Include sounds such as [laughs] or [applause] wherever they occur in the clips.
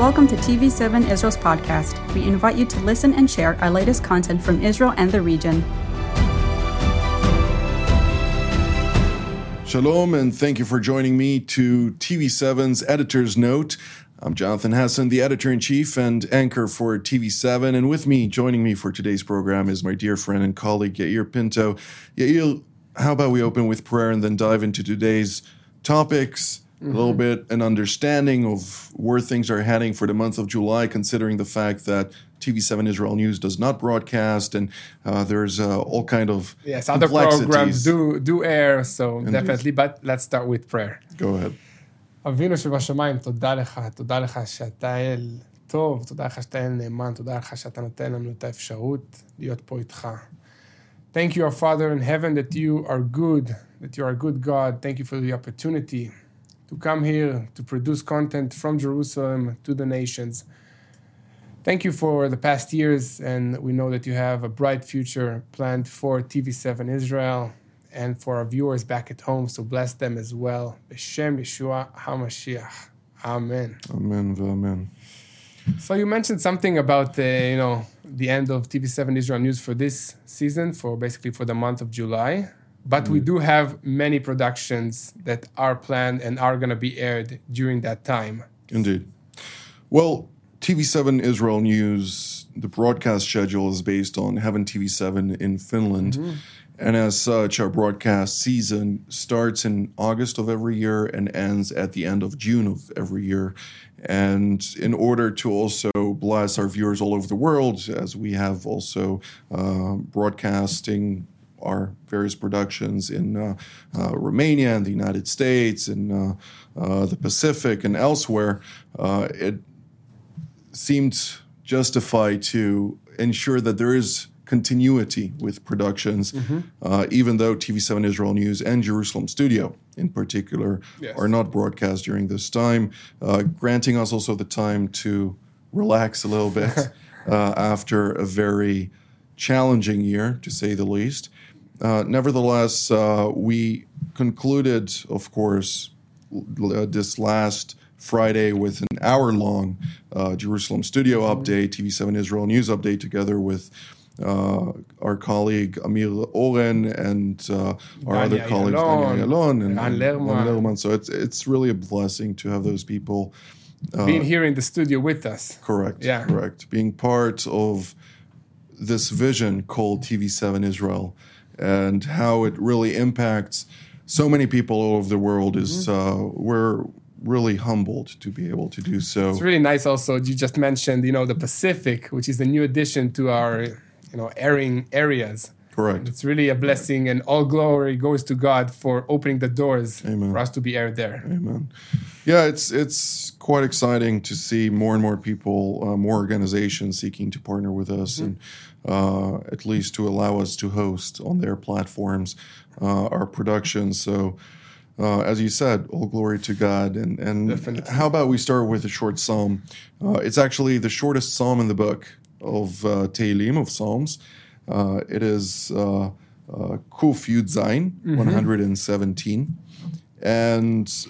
Welcome to TV7 Israel's podcast. We invite you to listen and share our latest content from Israel and the region. Shalom, and thank you for joining me to TV7's Editor's Note. I'm Jonathan Hessen, the editor in chief and anchor for TV7. And with me, joining me for today's program, is my dear friend and colleague, Yair Pinto. Yair, how about we open with prayer and then dive into today's topics? Mm-hmm. A little bit an understanding of where things are heading for the month of July, considering the fact that TV7 Israel News does not broadcast, and uh, there's uh, all kind of yes, other programs do do air, so Indeed. definitely. But let's start with prayer. Go ahead. אבינו שבשמיים, תודה לך, תודה לך שאתה אל טוב, תודה לך שאתה אל נאמן, תודה לך שאתה נותן לנו את האפשרות להיות פה איתך. Thank you, our Father in heaven, that you are good, that you are a good God. Thank you for the opportunity to come here to produce content from Jerusalem to the nations. Thank you for the past years, and we know that you have a bright future planned for TV7 Israel and for our viewers back at home. So bless them as well. B'Shem Yeshua HaMashiach. Amen. Amen. Amen. So you mentioned something about the, you know, the end of TV7 Israel News for this season, for basically for the month of July. But mm. we do have many productions that are planned and are going to be aired during that time. Indeed. Well, TV7 Israel News, the broadcast schedule is based on Heaven TV7 in Finland. Mm-hmm. And as such, our broadcast season starts in August of every year and ends at the end of June of every year. And in order to also bless our viewers all over the world, as we have also uh, broadcasting our various productions in uh, uh, Romania and the United States and uh, uh the Pacific and elsewhere, uh, it seemed justified to ensure that there is continuity with productions, mm-hmm. Uh, even though TV7 Israel News and Jerusalem Studio in particular yes. are not broadcast during this time, granting us also the time to relax a little bit [laughs] after a very challenging year, to say the least. Uh, nevertheless, uh, we concluded, of course, uh, this last Friday with an hour long uh, Jerusalem studio mm-hmm. update, TV7 Israel news update, together with uh, our colleague Amir Oren and uh, our other colleagues, Daniel Yalon and, and, Lerman. So it's, it's really a blessing to have those people. Being here in the studio with us. Correct. Yeah. Correct. Being part of this vision called TV7 Israel and how it really impacts so many people all over the world is mm-hmm. uh, we're really humbled to be able to do so. It's really nice. Also, you just mentioned you know the Pacific, which is a new addition to our you know airing areas. Correct. It's really a blessing, and all glory goes to God for opening the doors Amen. for us to be aired there. Amen. Yeah, it's it's quite exciting to see more and more people, uh, more organizations seeking to partner with us, mm-hmm. and uh, at least to allow us to host on their platforms uh, our productions. So. Uh, as you said, all glory to God. And, and how about we start with a short psalm? Uh, it's actually the shortest psalm in the book of uh, Tehillim, of Psalms. Uh, it is uh, uh, Kuf Yud Zain, mm-hmm. 117. And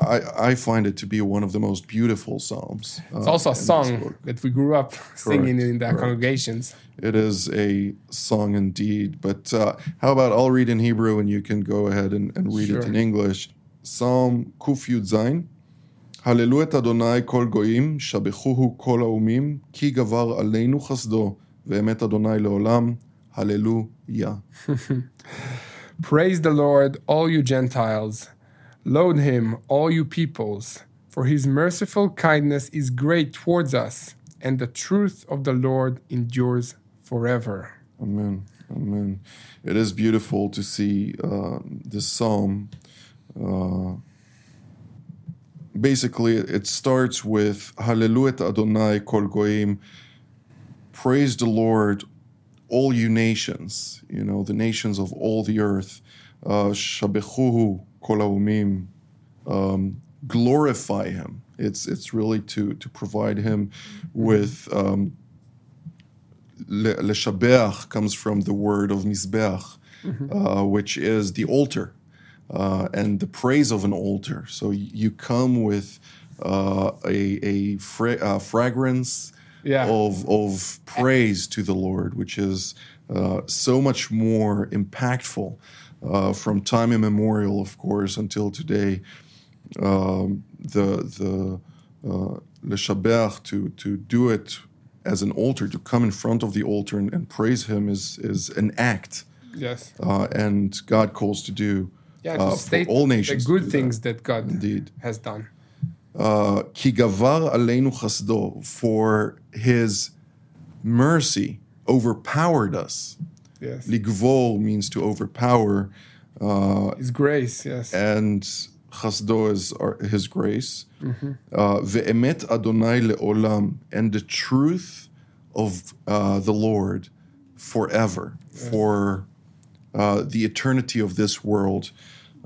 I, I, find it to be one of the most beautiful psalms. It's uh, also a song that we grew up Correct. singing in the congregations. It is a song indeed. But uh, how about I'll read in Hebrew and you can go ahead and, and read sure. it in English. Psalm Kuf Yud Zain. הללו את אדוני כל גויים, שבחוהו כל האומים, כי גבר עלינו חסדו, ואמת אדוני לעולם, hallelujah. Praise the Lord, all you Gentiles. Load him, all you peoples. For his merciful kindness is great towards us, and the truth of the Lord endures forever. Amen. Amen. It is beautiful to see uh, this psalm. Uh, basically, it starts with Hallelujah Adonai Kol Goim praise the Lord, all you nations, you know, the nations of all the earth. Uh, Shabechuhu kol um, glorify him. It's it's really to to provide him with um, leshabeach comes from the word of mizbeach, mm-hmm. uh, which is the altar, uh, and the praise of an altar. So you come with uh, a, a fra- uh, fragrance Yeah. of, of praise to the Lord, which is uh, so much more impactful uh, from time immemorial, of course, until today. Um, the the uh, le shaber to to do it as an altar, to come in front of the altar and, and praise Him is is an act, Yes. uh, and God calls to do Yeah, uh, to for all nations. to good do that. things that, God Indeed. has done. Uh, ki gavar aleinu chasdo, for his mercy overpowered us. Yes. Ligvor means to overpower, uh, His grace, yes. and chasdo is our, his grace. Uh, Ve'emet Adonai leolam, and the truth of uh, the Lord forever, for uh, the eternity of this world.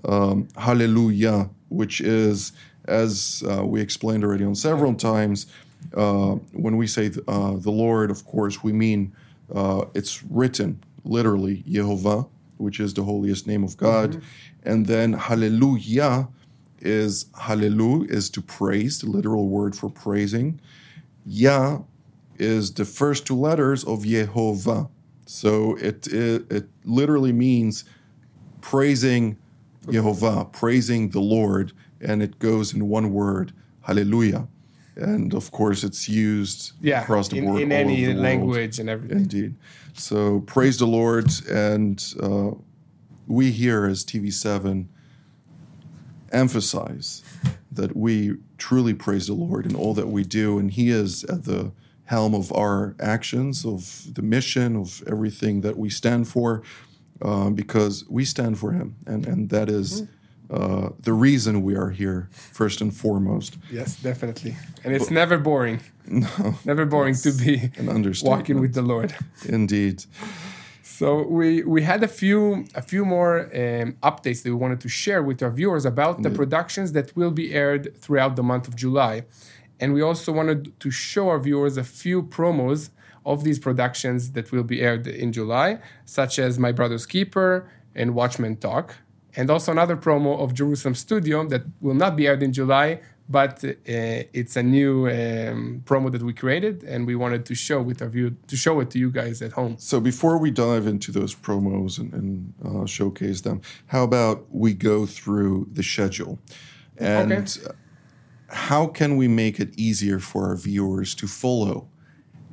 Um, hallelujah, which is, as uh, we explained already on several times, uh, when we say uh, the Lord, of course, we mean uh, it's written literally Yehovah, which is the holiest name of God, and then Hallelujah is Hallelu is to praise, the literal word for praising. Yah is the first two letters of Yehovah, so it it, it literally means praising Yehovah, praising the Lord, and it goes in one word, Hallelujah. And of course, it's used yeah. across the board in any the world. language and everything. Indeed. So praise the Lord, and uh, we here as TV7 emphasize that we truly praise the Lord in all that we do, and He is at the helm of our actions, of the mission, of everything that we stand for, uh, because we stand for Him, and and that is. Uh, the reason we are here, first and foremost, Yes, definitely. And it's never boring. [laughs] No. Never boring to be an understatement. walking with the Lord. Indeed. So we we had a few a few more um, updates that we wanted to share with our viewers about the productions that will be aired throughout the month of July, and we also wanted to show our viewers a few promos of these productions that will be aired in July, such as My Brother's Keeper and Watchmen Talk, and also another promo of Jerusalem Studio that will not be aired in July, but uh, it's a new um, promo that we created, and we wanted to show with our view to show it to you guys at home. So before we dive into those promos and, and uh, showcase them, how about we go through the schedule, and Okay. how can we make it easier for our viewers to follow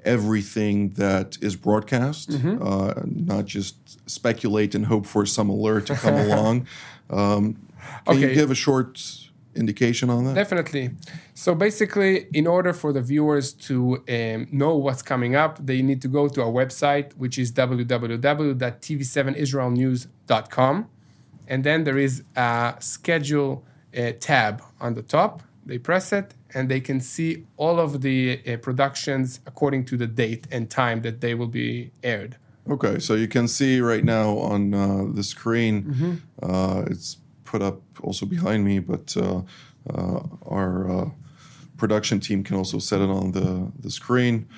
everything that is broadcast, Mm-hmm. uh, not just speculate and hope for some alert to come [laughs] along. Um, can you give a short indication on that? Definitely. So basically, in order for the viewers to um, know what's coming up, they need to go to our website, which is www.tv7israelnews.com. And then there is a schedule uh, tab on the top. They press it and they can see all of the uh, productions according to the date and time that they will be aired. Okay, so you can see right now on uh, the screen, uh, it's put up also behind me, but uh, uh, our uh, production team can also set it on the, the screen.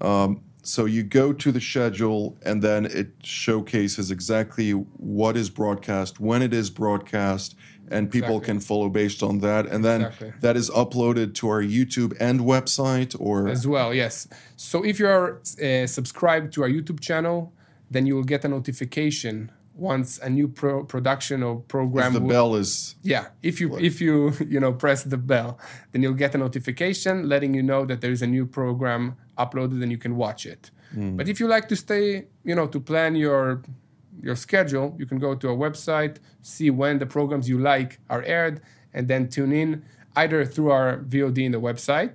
Um, so you go to the schedule, and then it showcases exactly what is broadcast, when it is broadcast, and people Exactly. can follow based on that. And then Exactly. that is uploaded to our YouTube and website, or as well yes so if you're uh, subscribed to our youtube channel then you will get a notification once a new pro- production or program the will- bell is yeah if you if you [laughs] you know press the bell then you'll get a notification letting you know that there is a new program uploaded and you can watch it but if you like to stay you know to plan your your schedule you can go to our website see when the programs you like are aired and then tune in either through our vod in the website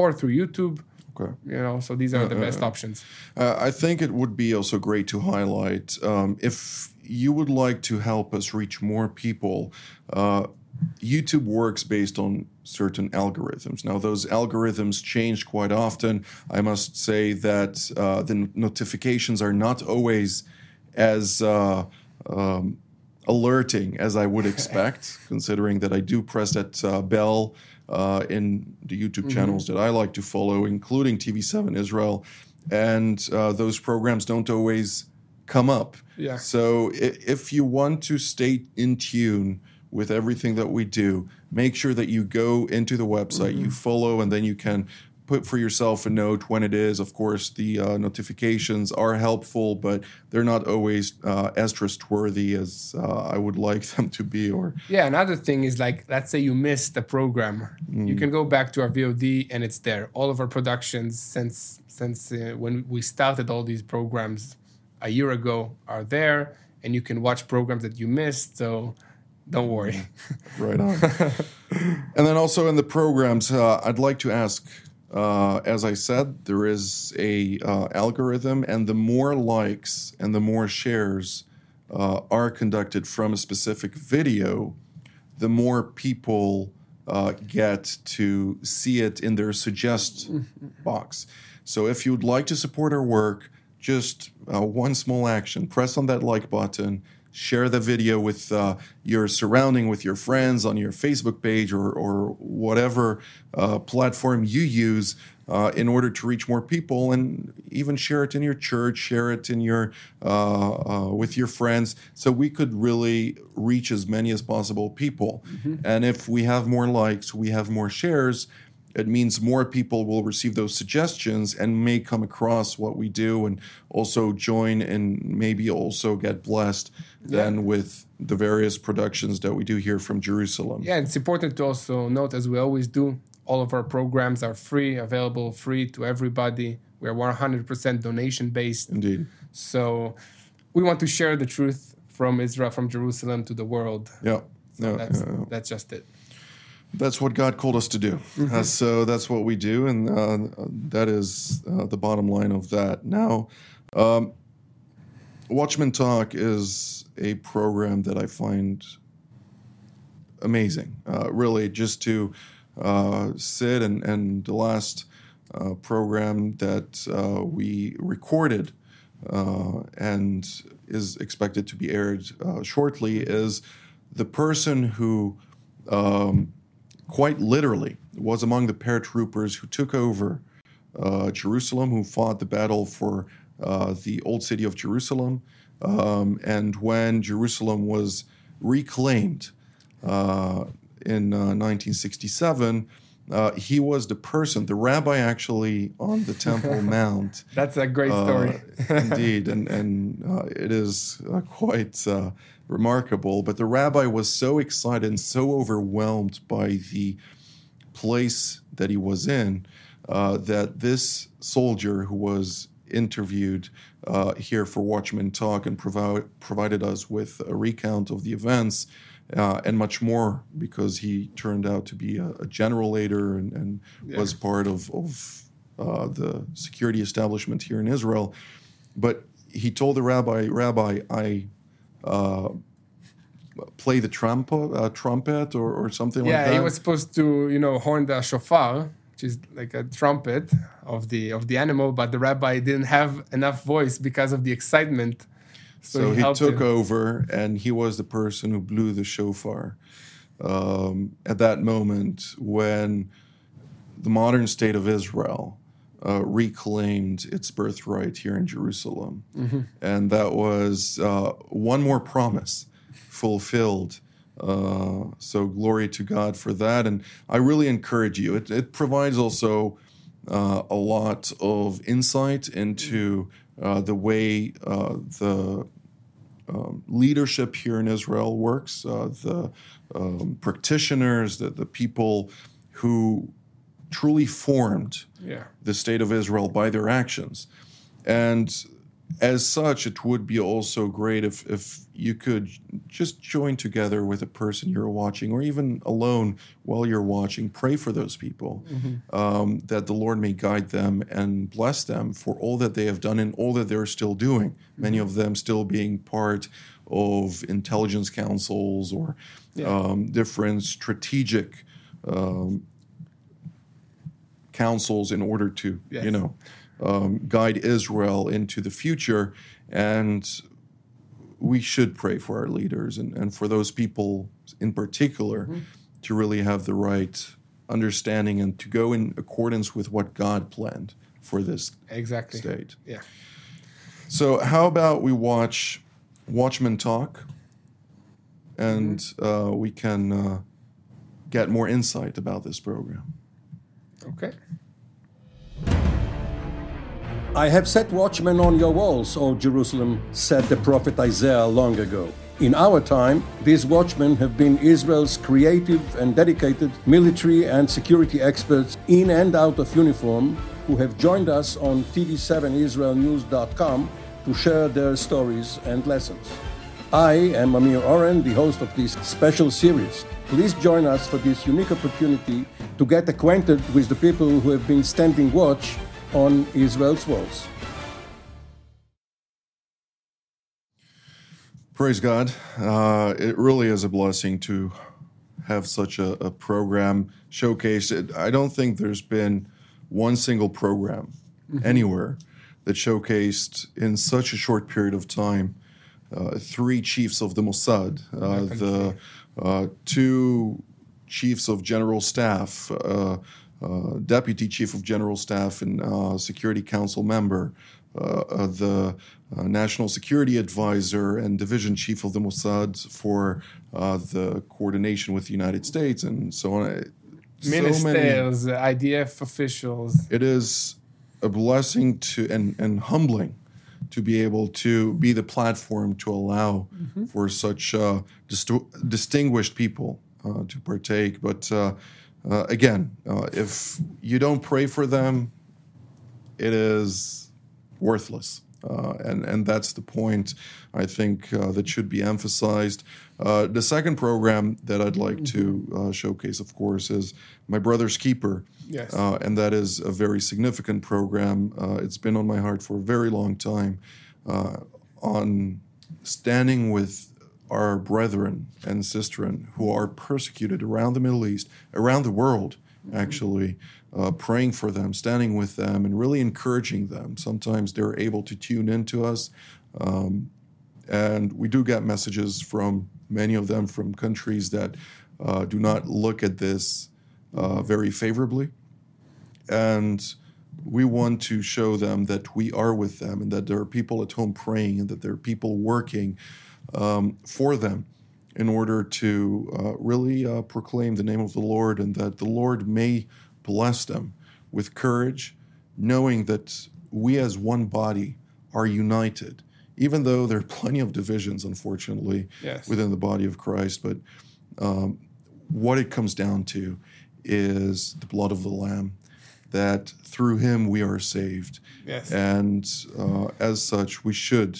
or through youtube okay. you know so these are the best options Uh, I think it would be also great to highlight um, if you would like to help us reach more people. Uh, YouTube works based on certain algorithms. Now, those algorithms change quite often. I must say that uh, the notifications are not always as uh, um, alerting as I would expect, [laughs] considering that I do press that uh, bell uh, in the YouTube Mm-hmm. channels that I like to follow, including TV7 Israel, and uh, those programs don't always come up. Yeah. So if you want to stay in tune with everything that we do, make sure that you go into the website, you follow, and then you can put for yourself a note when it is. Of course, the uh, notifications are helpful, but they're not always uh, as trustworthy as uh, I would like them to be. Or Yeah, another thing is like, let's say you missed a program, you can go back to our VOD and it's there. All of our productions since since uh, when we started all these programs a year ago are there, and you can watch programs that you missed. So don't worry. [laughs] right on. and then also in the programs, uh, I'd like to ask. Uh, as I said, there is a uh, algorithm, and the more likes and the more shares uh, are conducted from a specific video, the more people uh, get to see it in their suggest box. So if you'd like to support our work, just uh, one small action press on that like button, share the video with uh, your surrounding, with your friends on your Facebook page or, or whatever uh, platform you use. Uh, in order to reach more people, and even share it in your church, share it in your uh, uh, with your friends, so we could really reach as many as possible people. And if we have more likes, we have more shares, it means more people will receive those suggestions and may come across what we do and also join and maybe also get blessed then with the various productions that we do here from Jerusalem. Yeah, it's important to also note, as we always do, all of our programs are free, available free to everybody. We are 100% donation based. Indeed. So we want to share the truth from Israel, from Jerusalem to the world. Yeah. So Yeah, that's, yeah, yeah. that's just it. That's what God called us to do. Uh, so that's what we do, and uh, that is uh, the bottom line of that. Now, um, Watchmen Talk is a program that I find amazing. Uh, really, just to uh, sit and, and the last uh, program that uh, we recorded uh, and is expected to be aired uh, shortly is the person who um, quite literally was among the paratroopers who took over uh, Jerusalem, who fought the battle for uh, the old city of Jerusalem. Um, and when Jerusalem was reclaimed uh, in uh, 1967, uh, he was the person, the rabbi actually on the Temple [laughs] Mount. That's a great Uh, story. [laughs] indeed, and and uh, it is uh, quite uh, remarkable. But the rabbi was so excited and so overwhelmed by the place that he was in uh, that this soldier who was interviewed uh, here for Watchmen Talk and provi- provided us with a recount of the events. Uh, and much more because he turned out to be a, a general later and, and was part of, of uh, the security establishment here in Israel. But he told the rabbi, Rabbi, I play the trumpet, uh, trumpet or, or something like that? yeah, he was supposed to, you know, horn the shofar, which is like a trumpet of the of the animal, but the rabbi didn't have enough voice because of the excitement. so he helped took him. over, and he was the person who blew the shofar um, at that moment when the modern state of Israel uh, reclaimed its birthright here in Jerusalem. Mm-hmm. And that was uh, one more promise fulfilled. Uh, so glory to God for that. And I really encourage you. It, it provides also uh, a lot of insight into uh, the way uh, the um, leadership here in Israel works, uh, the um, practitioners, the, the people who truly formed Yeah. the state of Israel by their actions. And as such, it would be also great if, if you could just join together with a person you're watching, or even alone while you're watching, pray for those people, um, that the Lord may guide them and bless them for all that they have done and all that they're still doing. Many of them still being part of intelligence councils or um, different strategic um, councils in order to, Yes. you know, um, guide Israel into the future. And we should pray for our leaders and, and for those people in particular to really have the right understanding and to go in accordance with what God planned for this Exactly. state. Yeah. So, how about we watch Watchmen Talk? and uh, we can uh, get more insight about this program. Okay. I have set watchmen on your walls, O Jerusalem, said the prophet Isaiah long ago. In our time, these watchmen have been Israel's creative and dedicated military and security experts in and out of uniform who have joined us on TV7IsraelNews.com to share their stories and lessons. I am Amir Oren, the host of this special series. Please join us for this unique opportunity to get acquainted with the people who have been standing watch on Israel's walls. Praise God. Uh, it really is a blessing to have such a, a program showcased. I don't think there's been one single program anywhere that showcased in such a short period of time three chiefs of the Mossad, uh, the uh, two chiefs of general staff, uh, uh, deputy chief of general staff and uh, security council member, uh, uh, the uh, national security advisor and division chief of the Mossad for uh, the coordination with the United States, and so on. So many- IDF officials. it is a blessing to and, and humbling to be able to be the platform to allow for such uh, distu- distinguished people uh, to partake. But uh, uh, again, uh, if you don't pray for them, it is worthless. Uh, and, and that's the point I think uh, that should be emphasized. Uh, the second program that I'd like to uh, showcase, of course, is My Brother's Keeper. Yes. Uh, and that is a very significant program. Uh, it's been on my heart for a very long time uh, on standing with our brethren and sistren who are persecuted around the Middle East, around the world, actually, uh, praying for them, standing with them, and really encouraging them. Sometimes they're able to tune into us. Um, and we do get messages from many of them from countries that uh, do not look at this uh, very favorably. And we want to show them that we are with them and that there are people at home praying and that there are people working um, for them in order to uh, really uh, proclaim the name of the Lord and that the Lord may bless them with courage, knowing that we as one body are united, even though there are plenty of divisions, unfortunately, Yes. within the body of Christ. But um, what it comes down to is the blood of the Lamb, that through Him we are saved, Yes. and uh, as such, we should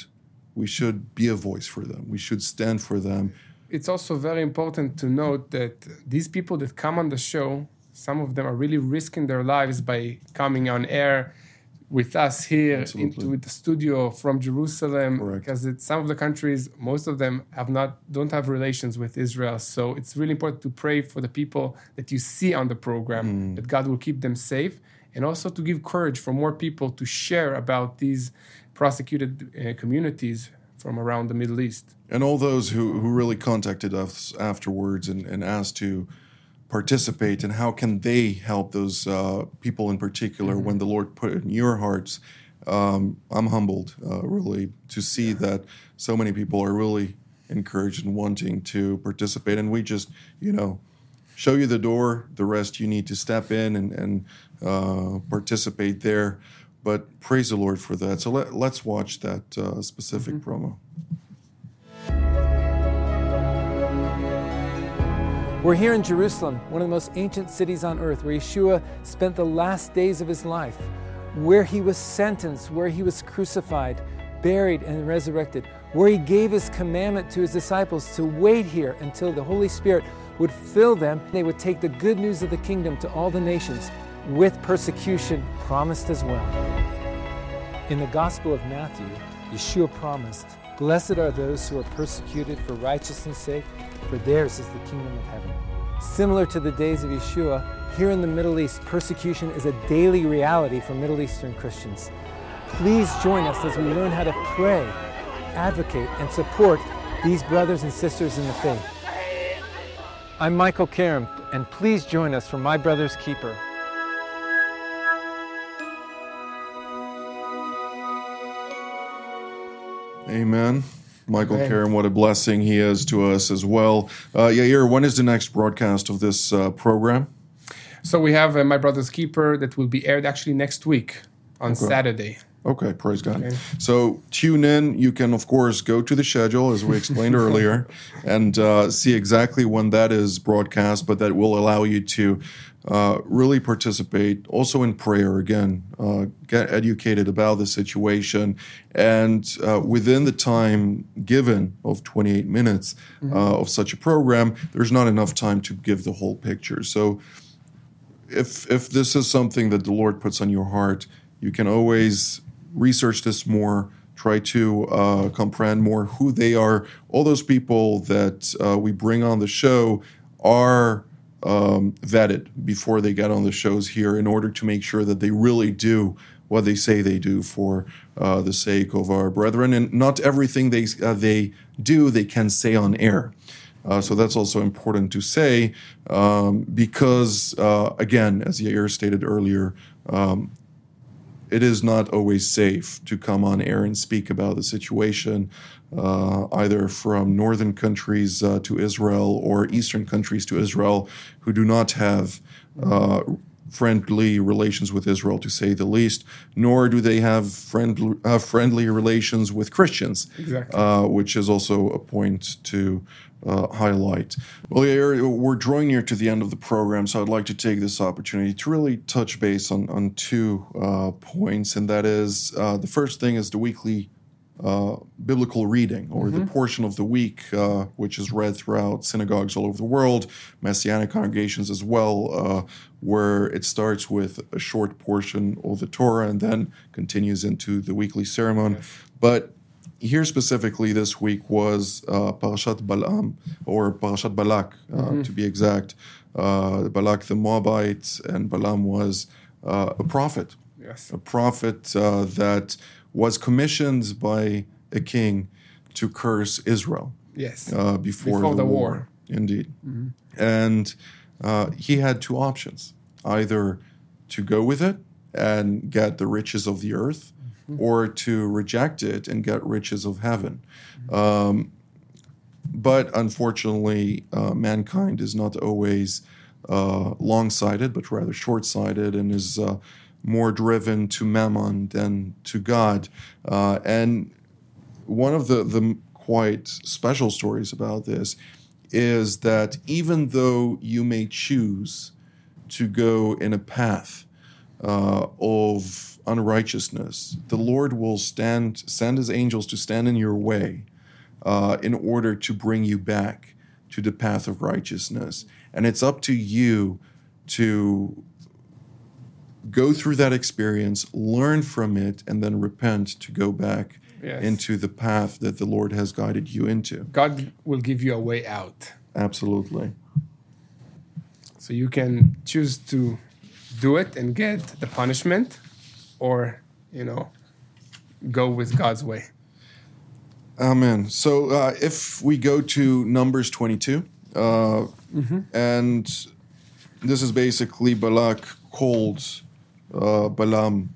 we should be a voice for them. We should stand for them. it's also very important to note that these people that come on the show, some of them are really risking their lives by coming on air with us here Absolutely. into the studio from Jerusalem. Correct. Because it's some of the countries, most of them have not don't have relations with Israel. So it's really important to pray for the people that you see on the program Mm. that God will keep them safe, and also to give courage for more people to share about these prosecuted uh, communities from around the Middle East. And all those who, who really contacted us afterwards and, and asked to participate and how can they help those uh, people in particular when the Lord put it in your hearts. Um, I'm humbled, uh, really, to see that so many people are really encouraged and wanting to participate. And we just, you know, show you the door. The rest you need to step in and, and uh, participate there. But praise the Lord for that. So let, let's watch that uh, specific promo. We're here in Jerusalem, one of the most ancient cities on earth, where Yeshua spent the last days of his life, where he was sentenced, where he was crucified, buried, and resurrected, where he gave his commandment to his disciples to wait here until the Holy Spirit would fill them. They would take the good news of the kingdom to all the nations, with persecution promised as well. In the Gospel of Matthew, Yeshua promised, Blessed are those who are persecuted for righteousness' sake, for theirs is the kingdom of heaven. Similar to the days of Yeshua, here in the Middle East, persecution is a daily reality for Middle Eastern Christians. Please join us as we learn how to pray, advocate, and support these brothers and sisters in the faith. I'm Michael Karam, and please join us for My Brother's Keeper. Amen. Michael Amen. Karam, what a blessing he is to us as well. Uh, Yair, when is the next broadcast of this uh, program? So we have uh, My Brother's Keeper that will be aired actually next week on Saturday. Okay, praise God. Okay. So tune in. You can, of course, go to the schedule as we explained [laughs] earlier and uh, see exactly when that is broadcast, but that will allow you to uh, really participate also in prayer again, uh, get educated about the situation, and uh, within the time given of 28 minutes uh, of such a program, there's not enough time to give the whole picture. So if if this is something that the Lord puts on your heart, you can always research this more, try to uh, comprehend more who they are. All those people that uh, we bring on the show are um, vetted before they get on the shows here in order to make sure that they really do what they say they do for uh, the sake of our brethren. And not everything they uh, they do they can say on air. Uh, so that's also important to say um, because, uh, again, as Yair stated earlier, um, it is not always safe to come on air and speak about the situation, uh, either from northern countries uh, to Israel or eastern countries to Israel, who do not have uh, friendly relations with Israel, to say the least, nor do they have friendly, uh, friendly relations with Christians, Exactly. uh, which is also a point to uh, highlight. Well, Yair, we're drawing near to the end of the program, so I'd like to take this opportunity to really touch base on, on two uh, points, and that is uh, the first thing is the weekly uh, biblical reading, or the portion of the week uh, which is read throughout synagogues all over the world, Messianic congregations as well, uh, where it starts with a short portion of the Torah and then continues into the weekly ceremony. But here specifically this week was uh, Parashat Balaam, or Parashat Balak, uh, to be exact. Uh, Balak the Moabite, and Balaam was uh, a prophet Yes. a prophet uh, that was commissioned by a king to curse Israel Yes. uh, before, Before the, the war. war. Indeed. And uh, he had two options either to go with it and get the riches of the earth, or to reject it and get riches of heaven. Um, but unfortunately, uh, mankind is not always uh, long sighted, but rather short sighted and is uh, more driven to mammon than to God. Uh, and one of the, the quite special stories about this is that even though you may choose to go in a path uh, of unrighteousness, the Lord will stand, send His angels to stand in your way uh, in order to bring you back to the path of righteousness. And it's up to you to go through that experience, learn from it, and then repent to go back Yes. into the path that the Lord has guided you into. God will give you a way out. Absolutely. So you can choose to do it and get the punishment, or, you know, go with God's way. Amen. So uh, if we go to Numbers 22, uh, and this is basically Balak called uh, Balaam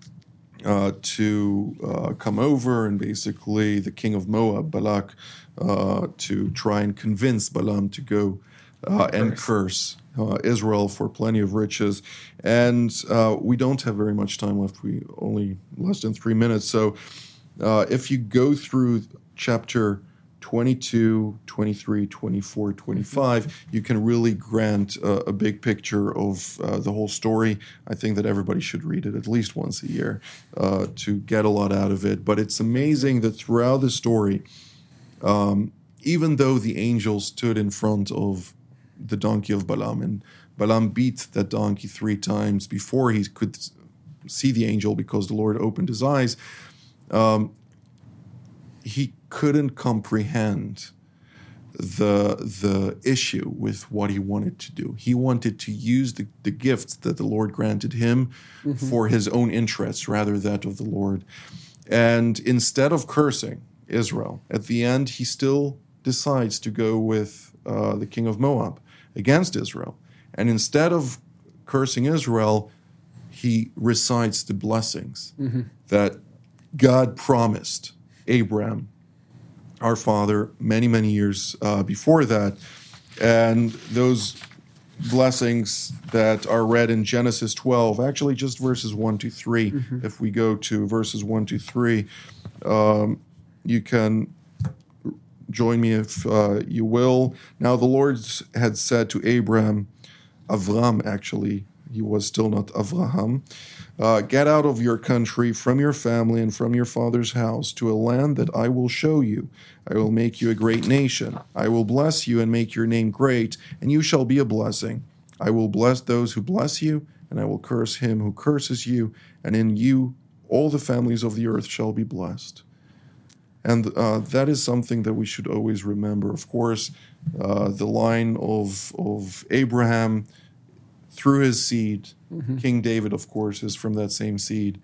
uh, to uh, come over, and basically the king of Moab, Balak, uh, to try and convince Balaam to go uh, and curse uh, Israel for plenty of riches. And uh, we don't have very much time left. We only less than three minutes. So uh, if you go through chapter 22, 23, 24, 25, you can really grant a big picture of uh, the whole story. I think that everybody should read it at least once a year uh, to get a lot out of it. But it's amazing that throughout the story, um, even though the angel stood in front of the donkey of Balaam and Balaam beat that donkey three times before he could see the angel because the Lord opened his eyes, um, he couldn't comprehend the the issue with what he wanted to do. He wanted to use the, the gifts that the Lord granted him for his own interests rather than that of the Lord. And instead of cursing Israel, at the end he still decides to go with uh, the king of Moab against Israel. And instead of cursing Israel, he recites the blessings that God promised Abraham, our father many, many years uh, before that. And those blessings that are read in Genesis 12, actually just verses 1 to 3. If we go to verses 1 to 3, um, you can join me if uh, you will. Now, the Lord had said to Abram, Avram, actually, he was still not Avraham, uh, get out of your country, from your family, and from your father's house to a land that I will show you. I will make you a great nation. I will bless you and make your name great, and you shall be a blessing. I will bless those who bless you, and I will curse him who curses you, and in you all the families of the earth shall be blessed. And uh, that is something that we should always remember. Of course, uh, the line of, of Abraham through his seed, King David, of course, is from that same seed,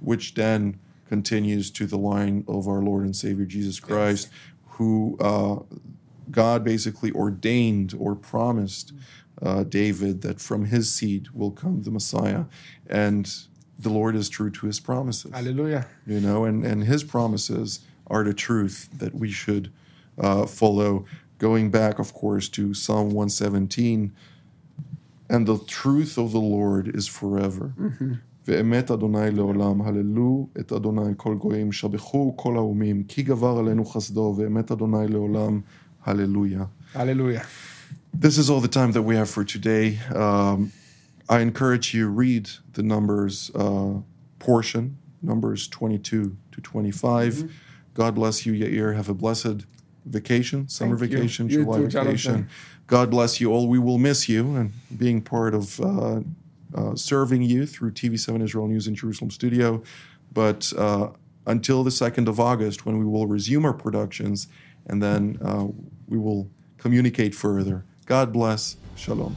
which then continues to the line of our Lord and Savior Jesus Christ, who uh, God basically ordained or promised uh, David that from his seed will come the Messiah. And the Lord is true to his promises Hallelujah. you know and and his promises are the truth that we should uh, follow going back of course to psalm 117 and the truth of the lord is forever ואמת אדוני לעולם, הללו את אדוני כל גויים, שבחו כל האומים, כי גבר עלינו חסדו, ואמת אדוני לעולם, hallelujah. Hallelujah. This is all the time that we have for today. Um, I encourage you read the numbers uh, portion, numbers 22 to 25. God bless you, Yair. Have a blessed vacation, summer Thank vacation, You July too, vacation. Jonathan. God bless you all. We will miss you and being part of uh, uh, serving you through TV7 Israel News in Jerusalem studio. But uh, until the 2nd of August, when we will resume our productions, and then uh, we will communicate further. God bless. Shalom.